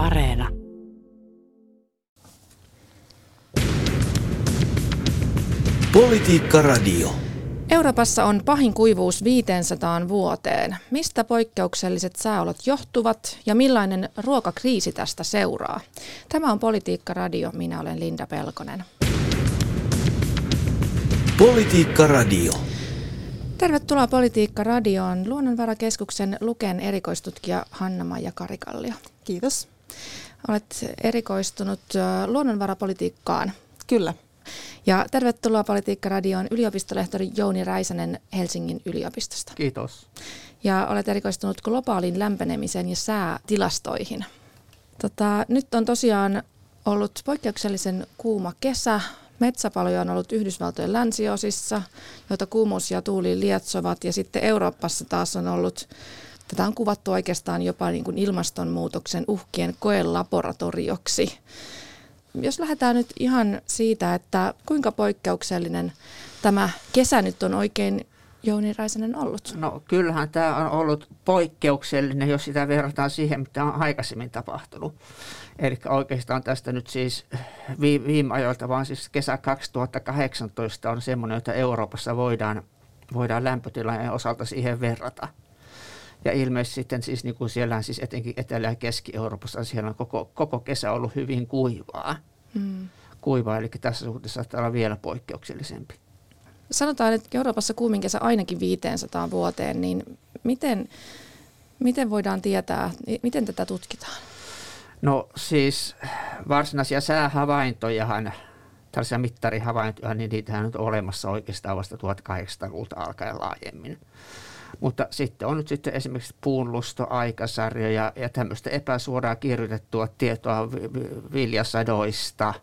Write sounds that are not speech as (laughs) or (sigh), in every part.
Areena. Politiikka Radio. Euroopassa on pahin kuivuus 500 vuoteen. Mistä poikkeukselliset sääolot johtuvat ja millainen ruokakriisi tästä seuraa? Tämä on Politiikka Radio. Minä olen Linda Pelkonen. Politiikka Radio. Tervetuloa Politiikka Radioon. Luonnonvarakeskuksen Luken erikoistutkija Hanna-Maija Karikallio. Kiitos. Olet erikoistunut luonnonvarapolitiikkaan. Kyllä. Ja tervetuloa Politiikka Radioon yliopistolehtori Jouni Räisänen Helsingin yliopistosta. Kiitos. Ja olet erikoistunut globaalin lämpenemisen ja säätilastoihin. Tota, nyt on tosiaan ollut poikkeuksellisen kuuma kesä. Metsäpaloja on ollut Yhdysvaltojen länsiosissa, joita kuumuus ja tuuli lietsovat. Ja sitten Euroopassa taas on ollut, tätä on kuvattu oikeastaan jopa niin kuin ilmastonmuutoksen uhkien koelaboratorioksi. Jos lähdetään nyt ihan siitä, että kuinka poikkeuksellinen tämä kesä nyt on oikein Jouni Räisänen ollut? No kyllähän tämä on ollut poikkeuksellinen, jos sitä verrataan siihen, mitä on aikaisemmin tapahtunut. Eli oikeastaan tästä nyt siis viime ajoilta, vaan siis kesä 2018 on semmoinen, että Euroopassa voidaan, voidaan lämpötilanteen osalta siihen verrata. Ja ilmeisesti sitten siis niin kuin siellä siis etenkin Etelä- ja Keski-Euroopassa siellä on koko, koko kesä ollut hyvin kuivaa. Hmm. Kuivaa, eli tässä suhteessa saattaa olla vielä poikkeuksellisempi. Sanotaan, että Euroopassa kuumin kesä ainakin 500 vuoteen, niin miten, miten voidaan tietää, miten tätä tutkitaan? No siis varsinaisia säähavaintojahan, tällaisia mittarihavaintoja, niin niitähän on olemassa oikeastaan vasta 1800-luvulta alkaen laajemmin. Mutta sitten on nyt sitten esimerkiksi puunlustoaikasarja ja, ja tämmöistä epäsuoraa kirjoitettua tietoa viljasadoista,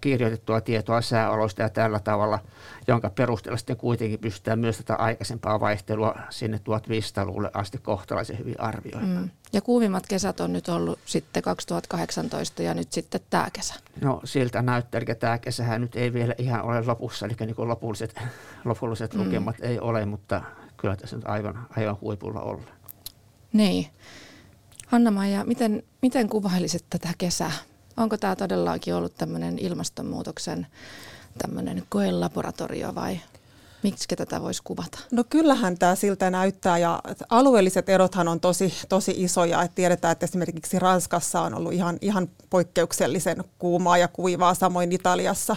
kirjoitettua tietoa sääoloista ja tällä tavalla, jonka perusteella sitten kuitenkin pystytään myös tätä aikaisempaa vaihtelua sinne 1500-luvulle asti kohtalaisen hyvin arvioimaan. Mm. Ja kuumimmat kesät on nyt ollut sitten 2018 ja nyt sitten tämä kesä. No siltä näyttää, eli tämä kesähän nyt ei vielä ihan ole lopussa, eli niin lopulliset, lopulliset mm. lukemat ei ole, mutta kyllä tässä nyt aivan, aivan huipulla ollaan. Niin. Hanna-Maija, miten, miten kuvailisit tätä kesää? Onko tämä todellakin ollut tämmöinen ilmastonmuutoksen tämmöinen koelaboratorio vai miksi tätä voisi kuvata? No kyllähän tämä siltä näyttää ja alueelliset erothan on tosi, tosi isoja. Et tiedetään, että esimerkiksi Ranskassa on ollut ihan, ihan poikkeuksellisen kuumaa ja kuivaa, samoin Italiassa.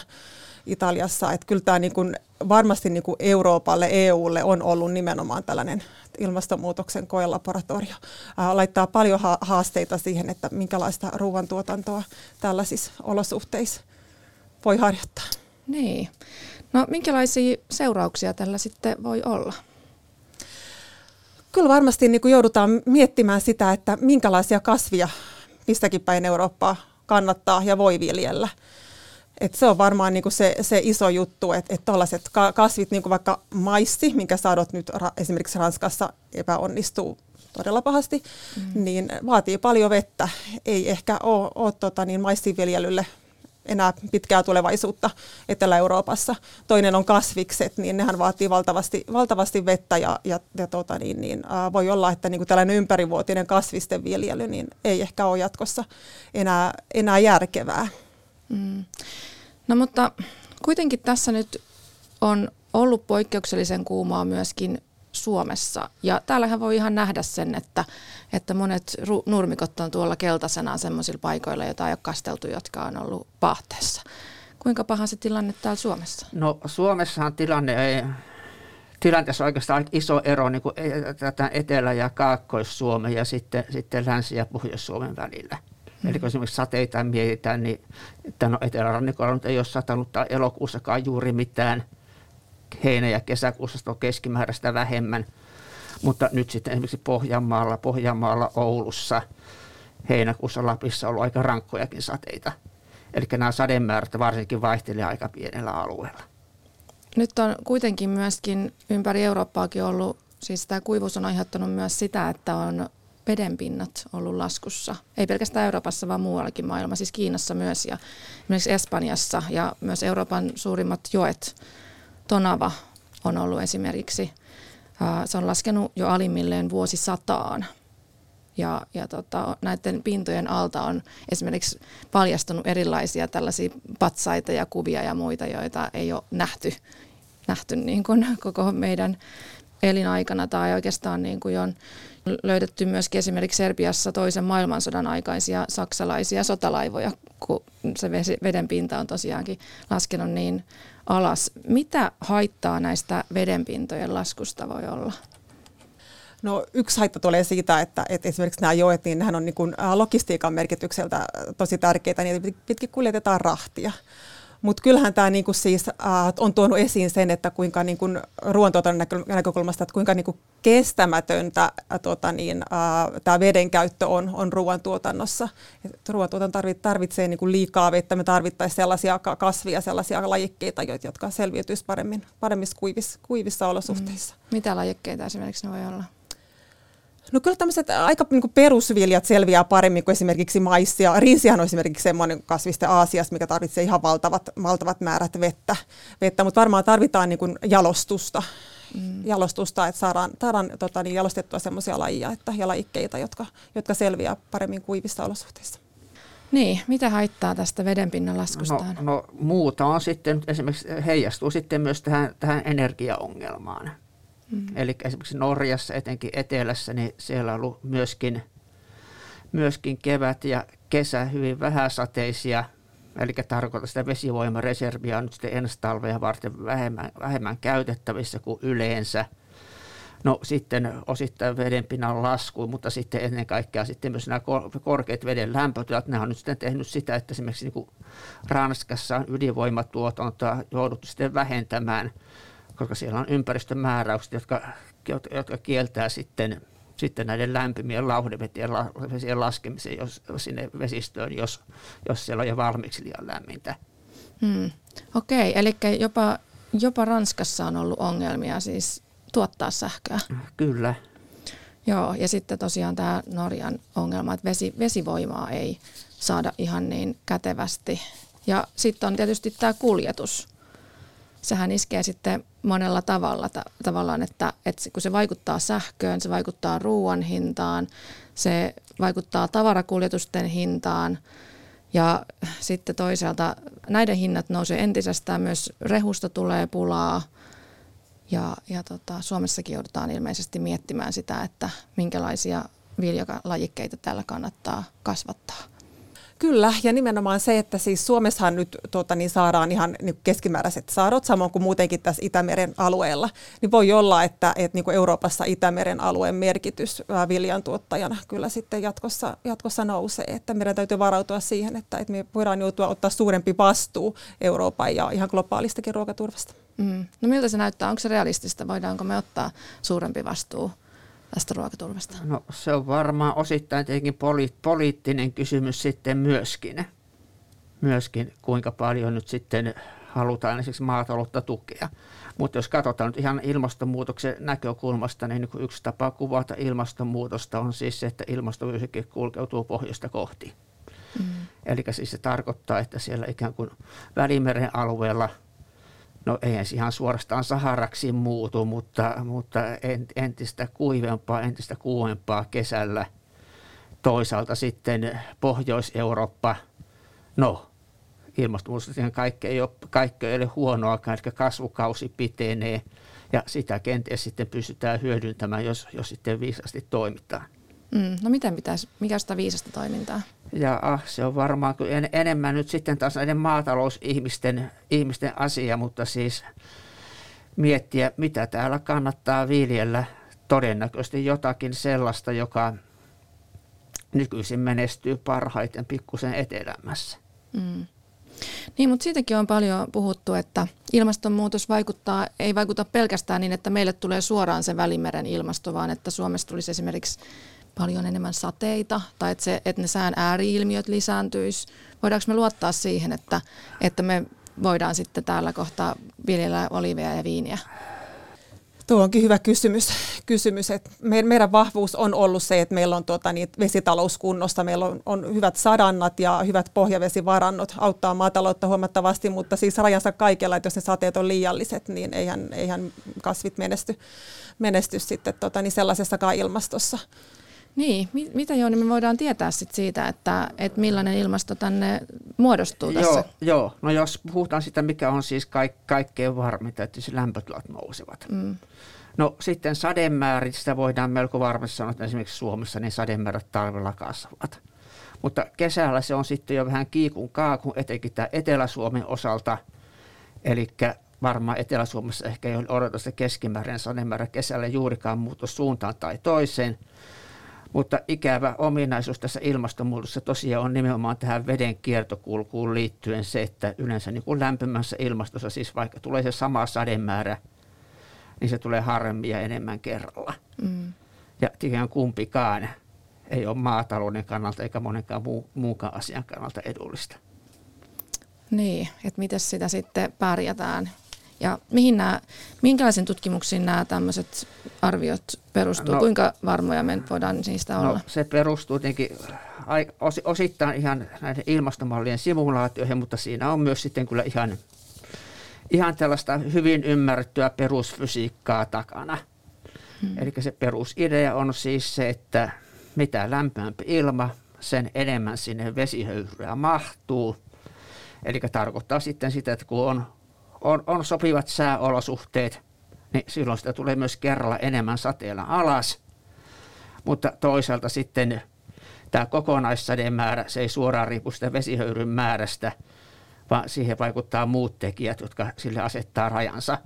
Italiassa. Että kyllä tämä niin kuin, varmasti niin kuin Euroopalle, EUlle on ollut nimenomaan tällainen ilmastonmuutoksen koelaboratorio. Laittaa paljon ha- haasteita siihen, että minkälaista ruoantuotantoa tällaisissa olosuhteissa voi harjoittaa. Niin. No minkälaisia seurauksia tällä sitten voi olla? Kyllä varmasti niin kuin joudutaan miettimään sitä, että minkälaisia kasvia mistäkin päin Eurooppaa kannattaa ja voi viljellä. Et se on varmaan niinku se, se iso juttu, että et tällaiset kasvit, niinku vaikka maissi, minkä sadot nyt ra- esimerkiksi Ranskassa epäonnistuu todella pahasti, mm. niin vaatii paljon vettä. Ei ehkä ole, ole tota, niin maissiviljelylle enää pitkää tulevaisuutta Etelä-Euroopassa. Toinen on kasvikset, niin nehän vaatii valtavasti, valtavasti vettä ja, ja, ja tota, niin, niin, ää, voi olla, että niin kuin tällainen ympärivuotinen kasvisten viljely niin ei ehkä ole jatkossa enää, enää järkevää. Mm. No mutta kuitenkin tässä nyt on ollut poikkeuksellisen kuumaa myöskin Suomessa. Ja täällähän voi ihan nähdä sen, että, että monet ru- nurmikot on tuolla keltaisena sellaisilla paikoilla, joita ei ole kasteltu, jotka on ollut pahteessa. Kuinka paha se tilanne täällä Suomessa? No Suomessahan tilanne ei, tilanteessa on oikeastaan iso ero niin kuin e-, Etelä- ja Kaakkois-Suomen ja sitten, sitten Länsi- ja Pohjois-Suomen välillä. Mm. Eli kun esimerkiksi sateita mietitään, niin no etelärannikolla nyt ei ole satanut tai elokuussakaan juuri mitään. Heinä- ja kesäkuussa on keskimääräistä vähemmän. Mutta nyt sitten esimerkiksi Pohjanmaalla, Pohjanmaalla, Oulussa, heinäkuussa Lapissa on ollut aika rankkojakin sateita. Eli nämä sademäärät varsinkin vaihtelee aika pienellä alueella. Nyt on kuitenkin myöskin ympäri Eurooppaakin ollut, siis tämä kuivuus on aiheuttanut myös sitä, että on vedenpinnat ollut laskussa. Ei pelkästään Euroopassa, vaan muuallakin maailmassa, siis Kiinassa myös ja esimerkiksi Espanjassa ja myös Euroopan suurimmat joet. Tonava on ollut esimerkiksi, se on laskenut jo alimmilleen vuosisataan. Ja, ja tota, näiden pintojen alta on esimerkiksi paljastunut erilaisia tällaisia patsaita ja kuvia ja muita, joita ei ole nähty, nähty niin kuin koko meidän elinaikana tai oikeastaan niin kuin on löydetty myöskin esimerkiksi Serbiassa toisen maailmansodan aikaisia saksalaisia sotalaivoja, kun se veden pinta on tosiaankin laskenut niin alas. Mitä haittaa näistä vedenpintojen laskusta voi olla? No yksi haitta tulee siitä, että, että esimerkiksi nämä joet, niin nehän on niin kuin logistiikan merkitykseltä tosi tärkeitä, niin pitkin kuljetetaan rahtia. Mutta kyllähän tämä niinku siis, äh, on tuonut esiin sen, että kuinka niinku ruoantuotannon näkökulmasta, että kuinka niinku kestämätöntä äh, tota niin, äh, tämä veden käyttö on, on ruoantuotannossa. ruoantuotanto tarvitsee niinku liikaa vettä, me tarvittaisiin sellaisia kasvia, sellaisia lajikkeita, jotka selviytyisivät paremmin, paremmissa kuivissa, kuivissa olosuhteissa. Mm. Mitä lajikkeita esimerkiksi ne voi olla? No kyllä tämmöiset aika niin kuin perusviljat selviää paremmin kuin esimerkiksi maissia. Riisihän on esimerkiksi semmoinen kasviste Aasiasta, mikä tarvitsee ihan valtavat, valtavat määrät vettä, vettä mutta varmaan tarvitaan niin kuin jalostusta, mm. jalostusta, että saadaan, saadaan tota, niin jalostettua semmoisia lajia että, ja lajikkeita, jotka, jotka selviää paremmin kuivissa olosuhteissa. Niin, mitä haittaa tästä vedenpinnan laskusta? No, no muuta on sitten, esimerkiksi heijastuu sitten myös tähän, tähän energiaongelmaan. Mm. Eli esimerkiksi Norjassa, etenkin etelässä, niin siellä on ollut myöskin, myöskin kevät ja kesä hyvin vähäsateisia, eli tarkoittaa sitä vesivoimareserviä on nyt sitten ensi talvea varten vähemmän, vähemmän käytettävissä kuin yleensä. No sitten osittain vedenpinnan lasku, mutta sitten ennen kaikkea sitten myös nämä korkeat veden lämpötilat, ne on nyt sitten tehnyt sitä, että esimerkiksi niin kuin Ranskassa on ydinvoimatuotantoa jouduttu sitten vähentämään – koska siellä on ympäristömääräykset, jotka, jotka kieltää sitten, sitten näiden lämpimien lauhdevesien laskemisen jos, sinne vesistöön, jos, jos siellä on jo valmiiksi liian lämmintä. Hmm. Okei, okay, eli jopa, jopa Ranskassa on ollut ongelmia siis tuottaa sähköä. Kyllä. Joo, ja sitten tosiaan tämä Norjan ongelma, että vesi, vesivoimaa ei saada ihan niin kätevästi. Ja sitten on tietysti tämä kuljetus sehän iskee sitten monella tavalla ta- tavallaan, että, että kun se vaikuttaa sähköön, se vaikuttaa ruoan hintaan, se vaikuttaa tavarakuljetusten hintaan ja sitten toisaalta näiden hinnat nousee entisestään, myös rehusta tulee pulaa ja, ja tota, Suomessakin joudutaan ilmeisesti miettimään sitä, että minkälaisia viljalajikkeita täällä kannattaa kasvattaa. Kyllä, ja nimenomaan se, että siis Suomessahan nyt tuota, niin saadaan ihan niin keskimääräiset saadot, samoin kuin muutenkin tässä Itämeren alueella, niin voi olla, että, että niin kuin Euroopassa Itämeren alueen merkitys viljan tuottajana kyllä sitten jatkossa, jatkossa nousee, että meidän täytyy varautua siihen, että, että me voidaan joutua ottaa suurempi vastuu Euroopan ja ihan globaalistakin ruokaturvasta. Mm. No miltä se näyttää? Onko se realistista? Voidaanko me ottaa suurempi vastuu? Tästä ruokaturvasta? No se on varmaan osittain tietenkin poli- poliittinen kysymys sitten myöskin. Myöskin kuinka paljon nyt sitten halutaan esimerkiksi maataloutta tukea. Mutta jos katsotaan nyt ihan ilmastonmuutoksen näkökulmasta, niin yksi tapa kuvata ilmastonmuutosta on siis se, että ilmastovyöhyke kulkeutuu pohjoista kohti. Mm. Eli siis se tarkoittaa, että siellä ikään kuin Välimeren alueella – no eihän se ihan suorastaan Saharaksi muutu, mutta, mutta entistä kuivempaa, entistä kuumempaa kesällä. Toisaalta sitten Pohjois-Eurooppa, no ilmastonmuutoksen kaikki ei ole, kaikki ei ole huonoakaan, eli kasvukausi pitenee ja sitä kenties sitten pystytään hyödyntämään, jos, jos sitten viisasti toimitaan. Mm, no miten pitäisi, mikä sitä viisasta toimintaa? Ja ah, se on varmaan en, enemmän nyt sitten taas näiden maatalousihmisten ihmisten asia, mutta siis miettiä, mitä täällä kannattaa viljellä. Todennäköisesti jotakin sellaista, joka nykyisin menestyy parhaiten pikkusen etelämässä. Mm. Niin, mutta siitäkin on paljon puhuttu, että ilmastonmuutos vaikuttaa, ei vaikuta pelkästään niin, että meille tulee suoraan se Välimeren ilmasto, vaan että Suomessa tulisi esimerkiksi paljon enemmän sateita tai että, se, että ne sään ääriilmiöt lisääntyisi? Voidaanko me luottaa siihen, että, että me voidaan sitten täällä kohtaa viljellä oliveja ja viiniä? Tuo onkin hyvä kysymys. kysymys että meidän vahvuus on ollut se, että meillä on tuota, niin vesitalouskunnosta, meillä on, on hyvät sadannat ja hyvät pohjavesivarannot, auttaa maataloutta huomattavasti, mutta siis rajansa kaikella, että jos ne sateet on liialliset, niin eihän, eihän kasvit menesty, menesty sitten tota, niin sellaisessakaan ilmastossa. Niin, mit, mitä Jouni me voidaan tietää sit siitä, että, että millainen ilmasto tänne muodostuu joo, tässä? Joo, no jos puhutaan sitä, mikä on siis kaik, kaikkein varminta, että siis lämpötilat nousevat. Mm. No sitten sademääristä voidaan melko varmasti sanoa, että esimerkiksi Suomessa niin sademäärät talvella kasvavat. Mutta kesällä se on sitten jo vähän kiikun kaakun, etenkin tämä Etelä-Suomen osalta. Eli varmaan Etelä-Suomessa ehkä ei ole odotusta keskimääräinen sademäärä kesällä juurikaan muutos suuntaan tai toiseen. Mutta ikävä ominaisuus tässä ilmastonmuutoksessa tosiaan on nimenomaan tähän veden kiertokulkuun liittyen se, että yleensä niin kuin lämpimässä ilmastossa, siis vaikka tulee se sama sademäärä, niin se tulee harvemmin ja enemmän kerralla. Mm. Ja ikään kumpikaan ei ole maatalouden kannalta eikä monenkaan muu, muukaan asian kannalta edullista. Niin, että miten sitä sitten pärjätään ja mihin nämä, minkälaisiin tutkimuksiin nämä tämmöiset arviot perustuu? No, Kuinka varmoja me voidaan niistä no, olla? No, se perustuu tietenkin osittain ihan näiden ilmastomallien simulaatioihin, mutta siinä on myös sitten kyllä ihan, ihan tällaista hyvin ymmärrettyä perusfysiikkaa takana. Hmm. Eli se perusidea on siis se, että mitä lämpimämpi ilma, sen enemmän sinne vesihöyryä mahtuu. Eli tarkoittaa sitten sitä, että kun on on, on sopivat sääolosuhteet, niin silloin sitä tulee myös kerralla enemmän sateella alas. Mutta toisaalta sitten tämä kokonaissadeen määrä, se ei suoraan riipu sitä vesihöyryn määrästä, vaan siihen vaikuttaa muut tekijät, jotka sille asettaa rajansa.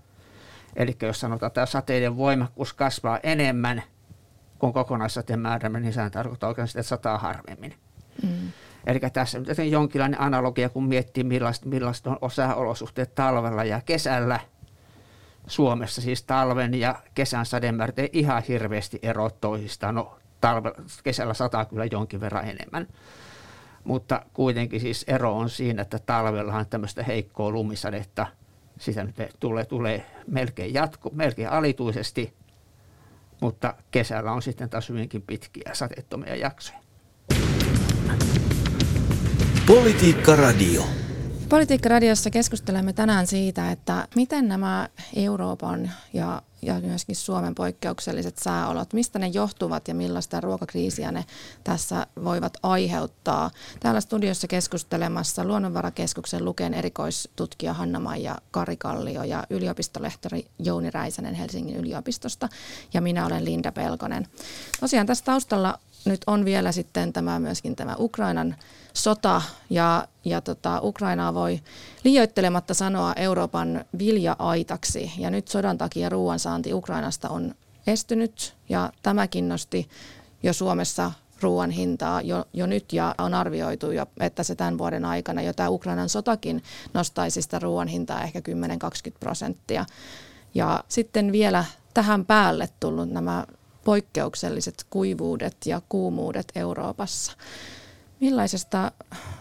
Eli jos sanotaan, että sateiden voimakkuus kasvaa enemmän kuin kokonaissateen määrä, niin sehän tarkoittaa oikein sitä, että sataa harvemmin. Mm. Eli tässä nyt on jonkinlainen analogia, kun miettii millaista, millaista on osa-olosuhteet talvella ja kesällä. Suomessa siis talven ja kesän sademäärät ei ihan hirveästi ero toisistaan. No, talve, kesällä sataa kyllä jonkin verran enemmän. Mutta kuitenkin siis ero on siinä, että talvellahan tämmöistä heikkoa lumisadetta, sitä nyt tulee, tulee melkein, jatku, melkein alituisesti, mutta kesällä on sitten taas hyvinkin pitkiä sateettomia jaksoja. Politiikka Radio. Politiikka Radiossa keskustelemme tänään siitä, että miten nämä Euroopan ja, ja myöskin Suomen poikkeukselliset sääolot, mistä ne johtuvat ja millaista ruokakriisiä ne tässä voivat aiheuttaa. Täällä studiossa keskustelemassa Luonnonvarakeskuksen Luken erikoistutkija Hanna-Maija Karikallio ja yliopistolehtori Jouni Räisänen Helsingin yliopistosta ja minä olen Linda Pelkonen. Tosiaan tässä taustalla nyt on vielä sitten tämä myöskin tämä Ukrainan sota ja, ja tota, Ukrainaa voi liioittelematta sanoa Euroopan vilja-aitaksi. Ja nyt sodan takia ruoansaanti Ukrainasta on estynyt ja tämäkin nosti jo Suomessa ruoan hintaa jo, jo nyt ja on arvioitu, jo, että se tämän vuoden aikana jo tämä Ukrainan sotakin nostaisi sitä ruoan hintaa ehkä 10-20 prosenttia. Ja sitten vielä tähän päälle tullut nämä poikkeukselliset kuivuudet ja kuumuudet Euroopassa. Millaisesta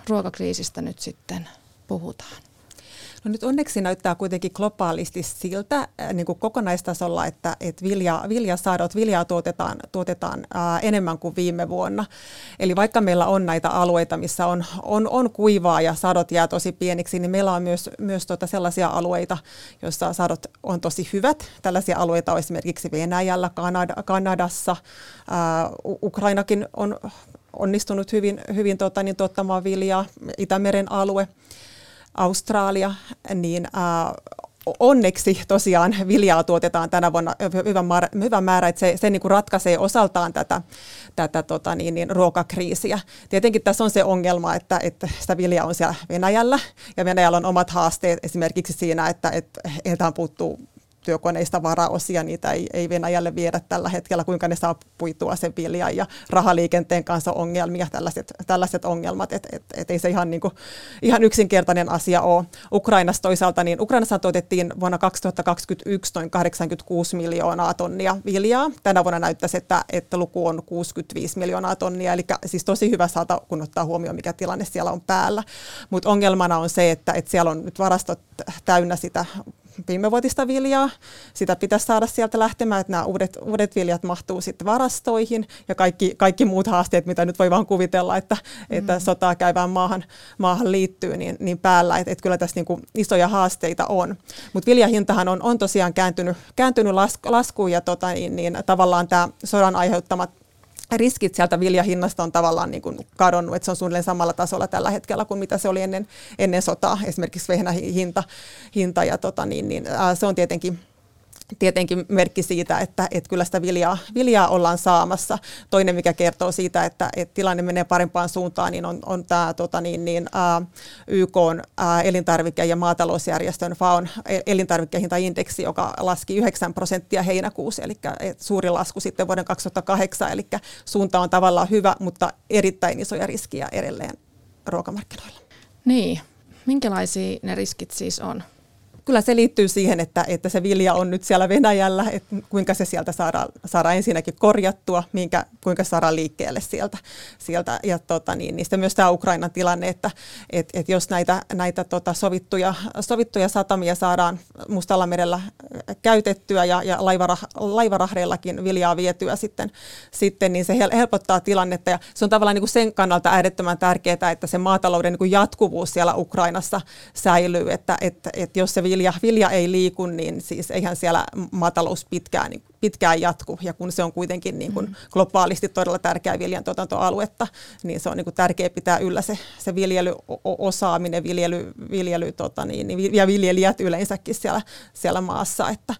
ruokakriisistä nyt sitten puhutaan? No nyt onneksi näyttää kuitenkin globaalisti siltä äh, niin kuin kokonaistasolla, että, että vilja, viljasadot, viljaa tuotetaan, tuotetaan ää, äh, enemmän kuin viime vuonna. Eli vaikka meillä on näitä alueita, missä on, on, on kuivaa ja sadot jää tosi pieniksi, niin meillä on myös, myös tuota sellaisia alueita, joissa sadot on tosi hyvät. Tällaisia alueita on esimerkiksi Venäjällä, Kanada, Kanadassa, ää, äh, Ukrainakin on onnistunut hyvin, hyvin tota, niin, tuottamaan viljaa, Itämeren alue, Australia, niin onneksi tosiaan viljaa tuotetaan tänä vuonna hyvän määrä, hyvän määrä että se, se niin kuin ratkaisee osaltaan tätä, tätä tota niin, niin, ruokakriisiä. Tietenkin tässä on se ongelma, että, että sitä viljaa on siellä Venäjällä, ja Venäjällä on omat haasteet esimerkiksi siinä, että, että heiltä puuttuu työkoneista varaosia, niitä ei, ei Venäjälle viedä tällä hetkellä, kuinka ne saa puitua sen viljan ja rahaliikenteen kanssa ongelmia, tällaiset, tällaiset ongelmat, että et, et ei se ihan, niin kuin, ihan yksinkertainen asia ole. Ukrainassa toisaalta, niin Ukrainassa tuotettiin vuonna 2021 noin 86 miljoonaa tonnia viljaa. Tänä vuonna näyttäisi, että, että luku on 65 miljoonaa tonnia, eli siis tosi hyvä saada, kun ottaa huomioon, mikä tilanne siellä on päällä. Mutta ongelmana on se, että, että siellä on nyt varastot täynnä sitä viimevuotista viljaa. Sitä pitäisi saada sieltä lähtemään, että nämä uudet, uudet viljat mahtuu sitten varastoihin ja kaikki, kaikki muut haasteet, mitä nyt voi vaan kuvitella, että, mm-hmm. että sotaa käyvään maahan, maahan liittyy, niin, niin päällä. Että et kyllä tässä niinku isoja haasteita on. Mutta viljahintahan on, on tosiaan kääntynyt, kääntynyt las, laskuun ja tota, niin, niin, tavallaan tämä sodan aiheuttamat riskit sieltä viljahinnasta on tavallaan niin kuin kadonnut, että se on suunnilleen samalla tasolla tällä hetkellä kuin mitä se oli ennen, ennen sotaa, esimerkiksi vehnähinta hinta, ja tota, niin, niin, se on tietenkin tietenkin merkki siitä, että, että kyllä sitä viljaa, viljaa ollaan saamassa. Toinen, mikä kertoo siitä, että, että tilanne menee parempaan suuntaan, niin on, on tämä tota niin, niin, ää, YK ää, elintarvike- ja maatalousjärjestön FAON elintarvikehintaindeksi, joka laski 9 prosenttia heinäkuussa, eli suuri lasku sitten vuoden 2008, eli suunta on tavallaan hyvä, mutta erittäin isoja riskiä edelleen ruokamarkkinoilla. Niin, minkälaisia ne riskit siis on? Kyllä se liittyy siihen, että, että se vilja on nyt siellä Venäjällä, että kuinka se sieltä saadaan, saadaan ensinnäkin korjattua, minkä, kuinka saadaan liikkeelle sieltä. sieltä. Ja tota, niin, niistä myös tämä Ukrainan tilanne, että et, et jos näitä, näitä tota, sovittuja, sovittuja satamia saadaan Mustalla merellä käytettyä ja, ja laivarah, laivarahreillakin viljaa vietyä sitten, sitten, niin se helpottaa tilannetta. Ja se on tavallaan niin kuin sen kannalta äärettömän tärkeää, että se maatalouden niin kuin jatkuvuus siellä Ukrainassa säilyy, että, että, että jos se vilja, vilja ei liiku, niin siis eihän siellä maatalous pitkään, niin pitkään jatku. Ja kun se on kuitenkin niin kuin mm. globaalisti todella tärkeä viljan tuotantoaluetta, niin se on niin kuin tärkeää pitää yllä se, se viljelyosaaminen, viljely, viljely tota niin, niin ja viljelijät yleensäkin siellä, siellä maassa. Että,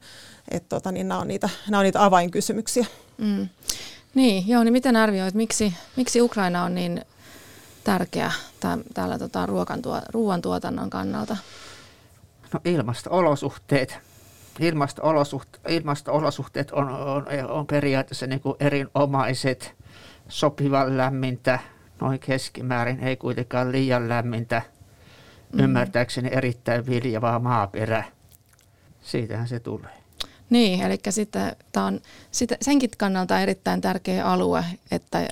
et tota, niin nämä, on niitä, nämä on niitä avainkysymyksiä. Mm. Niin, joo, niin miten arvioit, miksi, miksi Ukraina on niin tärkeä täällä tota, ruoantuotannon kannalta? No ilmasto-olosuhteet. Ilmasto-olosuhteet, ilmasto-olosuhteet on, on, on periaatteessa niin kuin erinomaiset, sopivan lämmintä, noin keskimäärin, ei kuitenkaan liian lämmintä, mm. ymmärtääkseni erittäin viljavaa maaperä. Siitähän se tulee. Niin, eli sitten tämä on sitä, senkin kannalta erittäin tärkeä alue, että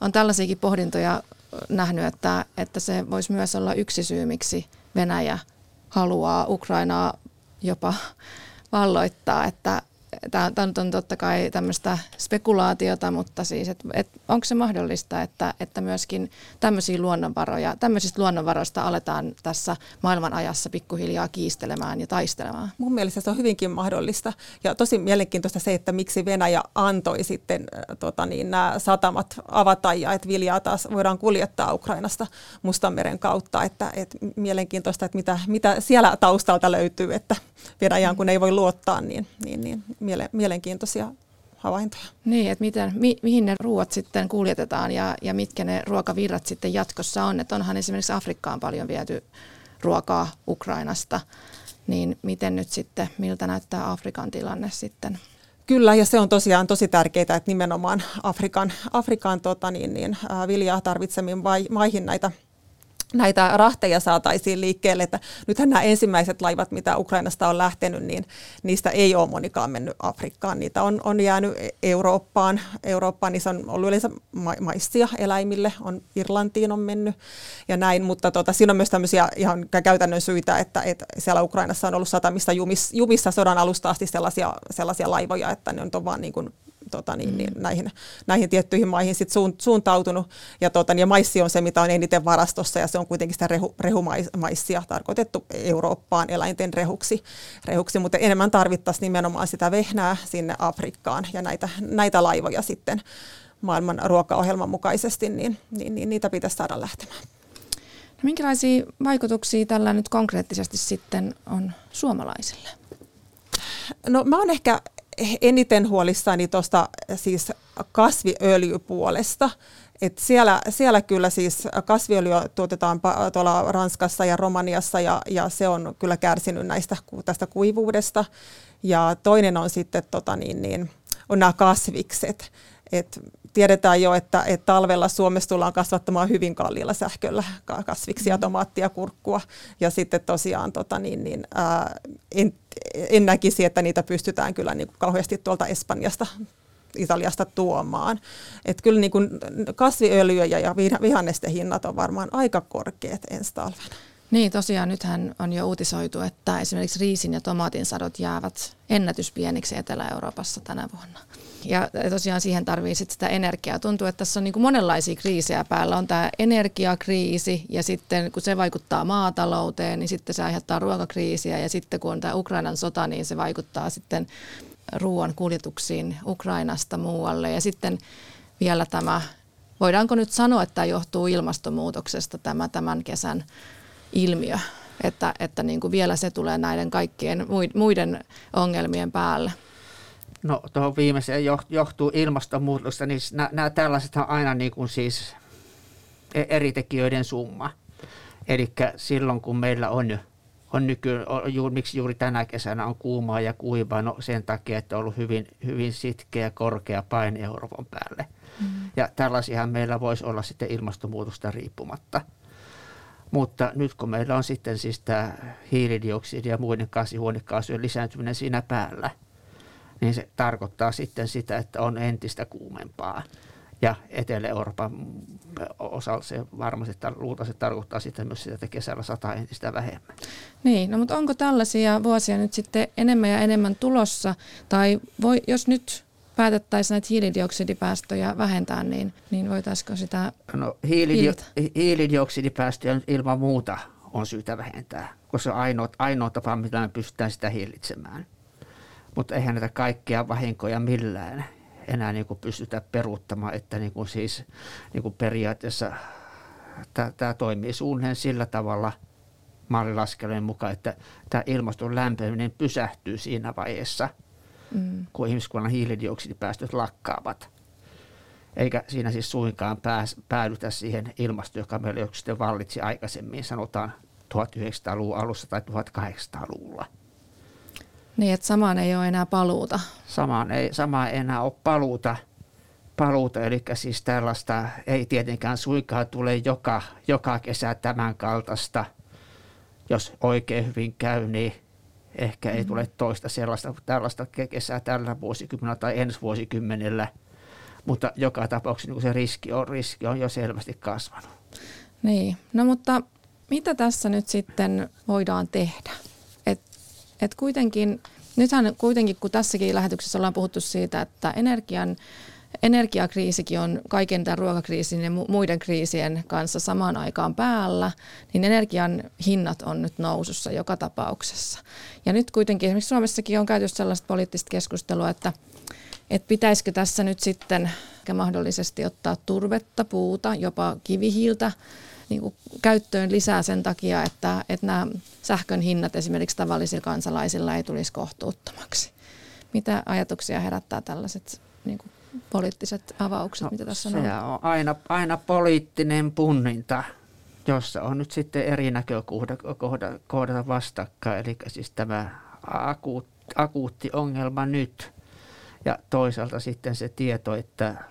on tällaisiakin pohdintoja nähnyt, että, että se voisi myös olla yksi syy, miksi Venäjä – haluaa Ukrainaa jopa valloittaa, että tämä on totta kai tämmöistä spekulaatiota, mutta siis, että et, onko se mahdollista, että, että myöskin tämmöisiä luonnonvaroja, tämmöisistä luonnonvaroista aletaan tässä maailman ajassa pikkuhiljaa kiistelemään ja taistelemaan? Mun mielestä se on hyvinkin mahdollista ja tosi mielenkiintoista se, että miksi Venäjä antoi sitten äh, tota niin, nämä satamat avata ja että viljaa taas voidaan kuljettaa Ukrainasta Mustanmeren kautta, että, että mielenkiintoista, että mitä, mitä siellä taustalta löytyy, että Venäjään kun ei voi luottaa, niin, niin, niin miele, mielenkiintoisia havaintoja. Niin, että miten, mi, mihin ne ruoat sitten kuljetetaan ja, ja mitkä ne ruokavirrat sitten jatkossa on. Että onhan esimerkiksi Afrikkaan paljon viety ruokaa Ukrainasta, niin miten nyt sitten, miltä näyttää Afrikan tilanne sitten? Kyllä, ja se on tosiaan tosi tärkeää, että nimenomaan Afrikan, Afrikan tota niin, niin, viljaa tarvitsemiin maihin näitä näitä rahteja saataisiin liikkeelle. Että nythän nämä ensimmäiset laivat, mitä Ukrainasta on lähtenyt, niin niistä ei ole monikaan mennyt Afrikkaan. Niitä on, on jäänyt Eurooppaan. Eurooppaan niissä on ollut yleensä ma- maissia eläimille, on Irlantiin on mennyt ja näin, mutta tota, siinä on myös tämmöisiä ihan käytännön syitä, että, että siellä Ukrainassa on ollut satamissa jumis, jumissa sodan alusta asti sellaisia, sellaisia laivoja, että ne on vaan niin kuin tota, niin, niin, mm. näihin, näihin tiettyihin maihin sit suuntautunut. Ja, tota, niin, ja maissi on se, mitä on eniten varastossa, ja se on kuitenkin sitä rehu, rehumaissia tarkoitettu Eurooppaan eläinten rehuksi, rehuksi mutta enemmän tarvittaisiin nimenomaan sitä vehnää sinne Afrikkaan, ja näitä, näitä laivoja sitten maailman ruokaohjelman mukaisesti, niin, niin, niin niitä pitäisi saada lähtemään. No minkälaisia vaikutuksia tällä nyt konkreettisesti sitten on suomalaisille? No mä oon ehkä eniten huolissani tuosta siis kasviöljypuolesta. Et siellä, siellä kyllä siis kasviöljyä tuotetaan tuolla Ranskassa ja Romaniassa ja, ja se on kyllä kärsinyt näistä tästä kuivuudesta. Ja toinen on sitten tota niin, niin, on nämä kasvikset. Et tiedetään jo, että, että talvella Suomessa tullaan kasvattamaan hyvin kalliilla sähköllä kasviksia, mm. tomaattia, kurkkua. Ja sitten tosiaan tota niin, niin, ää, en, en näkisi, että niitä pystytään kyllä niin kuin kauheasti tuolta Espanjasta Italiasta tuomaan. Et kyllä niin kuin kasviöljy ja vihannesten hinnat on varmaan aika korkeat ensi talvena. Niin, tosiaan nythän on jo uutisoitu, että esimerkiksi riisin ja tomaatin sadot jäävät ennätyspieniksi Etelä-Euroopassa tänä vuonna. Ja tosiaan siihen tarvii sit sitä energiaa. Tuntuu, että tässä on niin kuin monenlaisia kriisejä päällä. On tämä energiakriisi ja sitten kun se vaikuttaa maatalouteen, niin sitten se aiheuttaa ruokakriisiä. Ja sitten kun on tämä Ukrainan sota, niin se vaikuttaa sitten ruoan kuljetuksiin Ukrainasta muualle. Ja sitten vielä tämä, voidaanko nyt sanoa, että tämä johtuu ilmastonmuutoksesta tämä tämän kesän ilmiö, että, että niin kuin vielä se tulee näiden kaikkien muiden ongelmien päälle? No tuohon viimeiseen johtuu ilmastonmuutosta, niin nämä, tällaiset on aina niin kuin siis e-, eri tekijöiden summa. Eli silloin kun meillä on, on nyky, juuri, miksi juuri tänä kesänä on kuumaa ja kuivaa, no sen takia, että on ollut hyvin, hyvin sitkeä korkea paine Euroopan päälle. Mm. Ja tällaisiahan meillä voisi olla sitten ilmastonmuutosta riippumatta. Mutta nyt kun meillä on sitten siis tämä hiilidioksidi ja muiden kasvihuonekaasujen lisääntyminen siinä päällä, niin se tarkoittaa sitten sitä, että on entistä kuumempaa. Ja Etelä-Euroopan osalta se varmasti luultavasti tarkoittaa sitten myös sitä, että kesällä sataa entistä vähemmän. Niin, no mutta onko tällaisia vuosia nyt sitten enemmän ja enemmän tulossa? Tai voi, jos nyt päätettäisiin näitä hiilidioksidipäästöjä vähentää, niin, niin voitaisiko sitä No hiilidio- hiilidioksidipäästöjä ilman muuta on syytä vähentää, koska se on ainoa, ainoa tapa, millä me pystytään sitä hillitsemään. Mutta eihän näitä kaikkia vahinkoja millään enää niin kuin pystytä peruuttamaan, että niin kuin siis niin kuin periaatteessa tämä toimii suunnilleen sillä tavalla mallilaskelmien mukaan, että tämä ilmaston lämpeneminen pysähtyy siinä vaiheessa, mm. kun ihmiskunnan hiilidioksidipäästöt lakkaavat. Eikä siinä siis suinkaan pääs, päädytä siihen ilmastoon, joka meillä jo sitten vallitsi aikaisemmin, sanotaan 1900-luvun alussa tai 1800-luvulla. Niin, että samaan ei ole enää paluuta. Samaan ei, samaan ei enää ole paluuta, paluuta, eli siis tällaista ei tietenkään suinkaan tule joka, joka kesä tämän kaltaista. Jos oikein hyvin käy, niin ehkä ei mm. tule toista sellaista tällaista kesää tällä vuosikymmenellä tai ensi vuosikymmenellä. Mutta joka tapauksessa niin se riski on, riski on jo selvästi kasvanut. Niin, no mutta mitä tässä nyt sitten voidaan tehdä? Et kuitenkin, nythän kuitenkin, kun tässäkin lähetyksessä ollaan puhuttu siitä, että energian, energiakriisikin on kaiken tämän ruokakriisin ja muiden kriisien kanssa samaan aikaan päällä, niin energian hinnat on nyt nousussa joka tapauksessa. Ja nyt kuitenkin esimerkiksi Suomessakin on käyty sellaista poliittista keskustelua, että, että pitäisikö tässä nyt sitten mahdollisesti ottaa turvetta, puuta, jopa kivihiiltä niin kuin käyttöön lisää sen takia, että, että nämä sähkön hinnat esimerkiksi tavallisilla kansalaisilla ei tulisi kohtuuttomaksi. Mitä ajatuksia herättää tällaiset niin kuin poliittiset avaukset, no, mitä tässä on Se on aina, aina poliittinen punninta, jossa on nyt sitten eri näkökohdat vastakkain, eli siis tämä akuut, akuutti ongelma nyt ja toisaalta sitten se tieto, että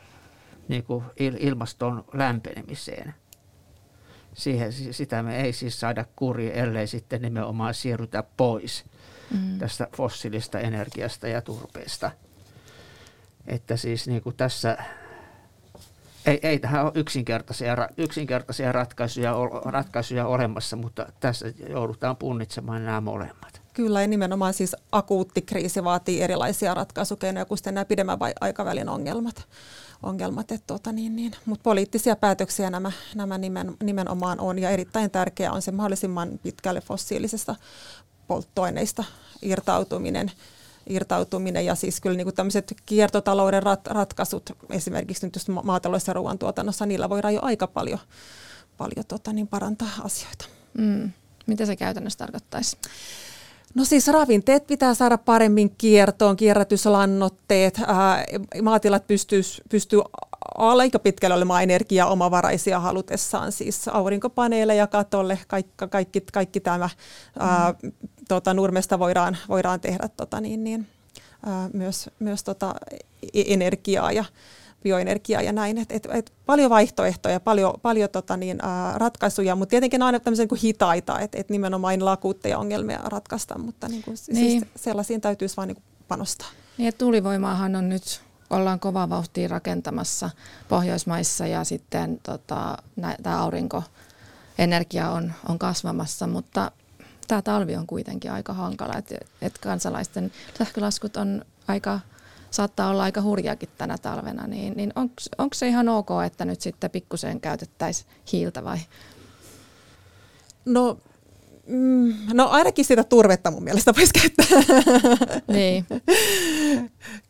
niin kuin ilmaston lämpenemiseen – siihen, sitä me ei siis saada kuri, ellei sitten nimenomaan siirrytä pois mm. tästä fossiilista energiasta ja turpeesta. Että siis niin kuin tässä ei, ei tähän ole yksinkertaisia, yksinkertaisia ratkaisuja, ratkaisuja olemassa, mutta tässä joudutaan punnitsemaan nämä molemmat. Kyllä, ja nimenomaan siis akuutti kriisi vaatii erilaisia ratkaisukeinoja kuin nämä pidemmän aikavälin ongelmat ongelmat. tota niin, niin. Mutta poliittisia päätöksiä nämä, nämä nimen, nimenomaan on ja erittäin tärkeää on se mahdollisimman pitkälle fossiilisesta polttoaineista irtautuminen irtautuminen ja siis kyllä niin tämmöiset kiertotalouden rat, ratkaisut esimerkiksi nyt just maataloudessa ja ruoantuotannossa, niillä voidaan jo aika paljon, paljon tota, niin parantaa asioita. Mm. Mitä se käytännössä tarkoittaisi? No siis ravinteet pitää saada paremmin kiertoon, kierrätyslannoitteet, ää, maatilat pystyy, pystyy aika pitkälle olemaan omavaraisia halutessaan, siis aurinkopaneeleja katolle, kaikki, kaikki, kaikki tämä ää, tota, nurmesta voidaan, voidaan tehdä tota, niin, niin, ää, myös, myös tota, e-, energiaa ja bioenergiaa ja näin. Et, et, et paljon vaihtoehtoja, paljon, paljon tota niin, ää, ratkaisuja, mutta tietenkin aina tämmöisen kuin hitaita, että et nimenomaan lakuutteja ongelmia ratkaista, mutta niin kuin, siis niin. siis sellaisiin täytyisi vain niin panostaa. Niin, tuulivoimaahan on nyt ollaan kova vauhtia rakentamassa Pohjoismaissa ja sitten tota, tämä aurinkoenergia on, on kasvamassa, mutta tämä talvi on kuitenkin aika hankala, että et kansalaisten sähkölaskut on aika saattaa olla aika hurjaakin tänä talvena, niin, niin onko se ihan ok, että nyt sitten pikkusen käytettäisiin hiiltä vai? No Mm, no ainakin sitä turvetta mun mielestä voisi käyttää. Niin.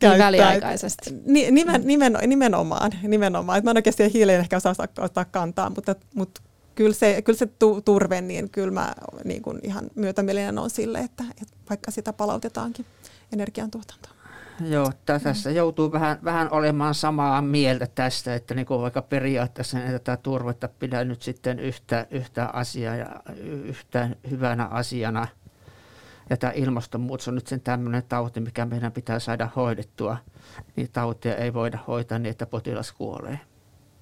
niin väliaikaisesti. Nimen, nimen, nimenomaan. nimenomaan. mä en oikeasti hiileen ehkä osaa ottaa kantaa, mutta, mutta kyllä se, kyllä se turve, niin kyllä mä niin kuin ihan myötämielinen on sille, että, että vaikka sitä palautetaankin energiantuotantoon. Joo, tässä mm. joutuu vähän, vähän olemaan samaa mieltä tästä, että niin kuin vaikka periaatteessa niin tätä turvetta pidä nyt sitten yhtä, yhtä asiaa ja yhtä hyvänä asiana. Ja tämä ilmastonmuutos on nyt sen tämmöinen tauti, mikä meidän pitää saada hoidettua. Niin tautia ei voida hoitaa niin, että potilas kuolee.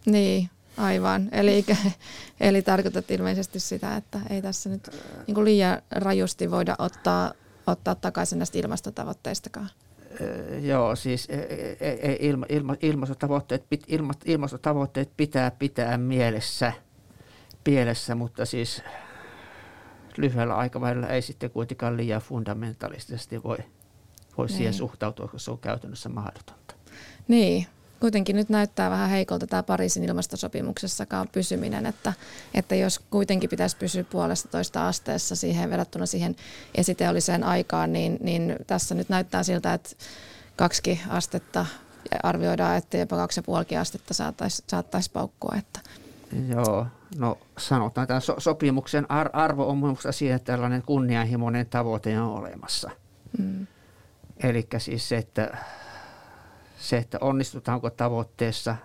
Niin, aivan. Eli, (laughs) eli tarkoitat ilmeisesti sitä, että ei tässä nyt niin kuin liian rajusti voida ottaa, ottaa takaisin näistä ilmastotavoitteistakaan joo, siis e, e, e, ilma, ilma, ilmastotavoitteet, ilma, ilmastotavoitteet pitää pitää mielessä, mielessä, mutta siis lyhyellä aikavälillä ei sitten kuitenkaan liian fundamentalistisesti voi, voi siihen niin. suhtautua, koska se on käytännössä mahdotonta. Niin, kuitenkin nyt näyttää vähän heikolta tämä Pariisin ilmastosopimuksessakaan pysyminen, että, että jos kuitenkin pitäisi pysyä puolesta toista asteessa siihen verrattuna siihen esiteolliseen aikaan, niin, niin tässä nyt näyttää siltä, että kaksi astetta arvioidaan, että jopa kaksi ja puolikin astetta saattaisi, saattaisi paukkua. Että. Joo, no sanotaan, että so- sopimuksen ar- arvo on minusta siihen, että tällainen kunnianhimoinen tavoite on olemassa. Mm. Eli siis se, että se, että onnistutaanko tavoitteessa,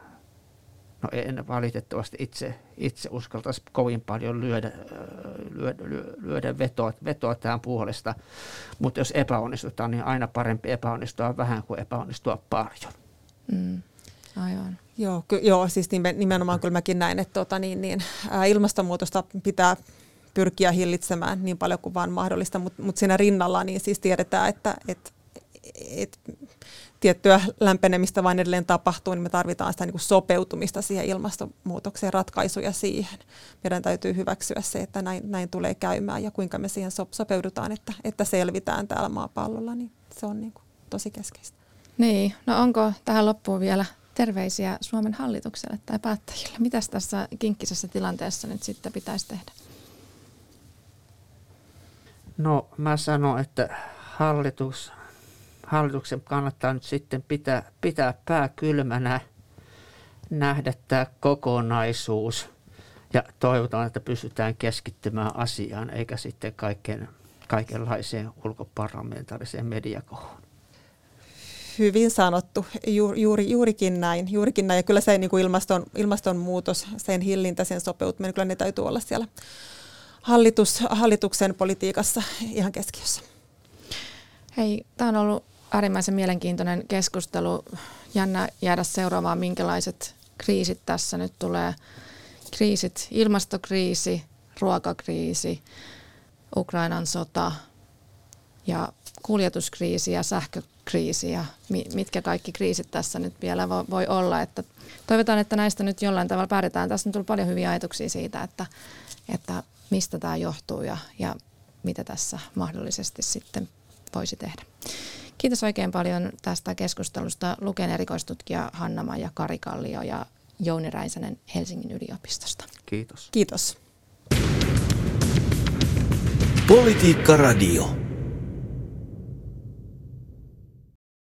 no en valitettavasti itse, itse uskaltaisi kovin paljon lyödä, lyödä, lyödä vetoa, vetoa tämän puolesta, mutta jos epäonnistutaan, niin aina parempi epäonnistua vähän kuin epäonnistua paljon. Mm, aivan. Joo, ky- joo, siis nimenomaan kyllä mäkin näin, että tota, niin, niin, ää, ilmastonmuutosta pitää pyrkiä hillitsemään niin paljon kuin vaan mahdollista, mutta mut siinä rinnalla niin siis tiedetään, että et, et, tiettyä lämpenemistä vain edelleen tapahtuu, niin me tarvitaan sitä niin kuin sopeutumista siihen ilmastonmuutokseen, ratkaisuja siihen. Meidän täytyy hyväksyä se, että näin, näin tulee käymään ja kuinka me siihen sopeudutaan, että, että selvitään täällä maapallolla, niin se on niin kuin tosi keskeistä. Niin, no onko tähän loppuun vielä terveisiä Suomen hallitukselle tai päättäjille? Mitäs tässä kinkkisessä tilanteessa nyt sitten pitäisi tehdä? No mä sanon, että hallitus hallituksen kannattaa nyt sitten pitää, pitää pää kylmänä, nähdä tämä kokonaisuus ja toivotaan, että pystytään keskittymään asiaan eikä sitten kaiken, kaikenlaiseen ulkoparlamentaariseen mediakohuun. Hyvin sanottu, Ju, juuri, juurikin näin. Juurikin näin. Ja kyllä se niin kuin ilmaston, ilmastonmuutos, sen hillintä, sen sopeutuminen, kyllä ne täytyy olla siellä hallitus, hallituksen politiikassa ihan keskiössä. Hei, tämä on ollut äärimmäisen mielenkiintoinen keskustelu. Jännä jäädä seuraamaan, minkälaiset kriisit tässä nyt tulee. Kriisit, ilmastokriisi, ruokakriisi, Ukrainan sota ja kuljetuskriisi ja sähkökriisi ja mitkä kaikki kriisit tässä nyt vielä voi olla. Että toivotaan, että näistä nyt jollain tavalla päädytään. Tässä on tullut paljon hyviä ajatuksia siitä, että, että mistä tämä johtuu ja, ja mitä tässä mahdollisesti sitten voisi tehdä. Kiitos oikein paljon tästä keskustelusta Luken erikoistutkija Hanna-Maija Karikallio ja Jouni Räisänen Helsingin yliopistosta. Kiitos. Kiitos. Politiikka Radio.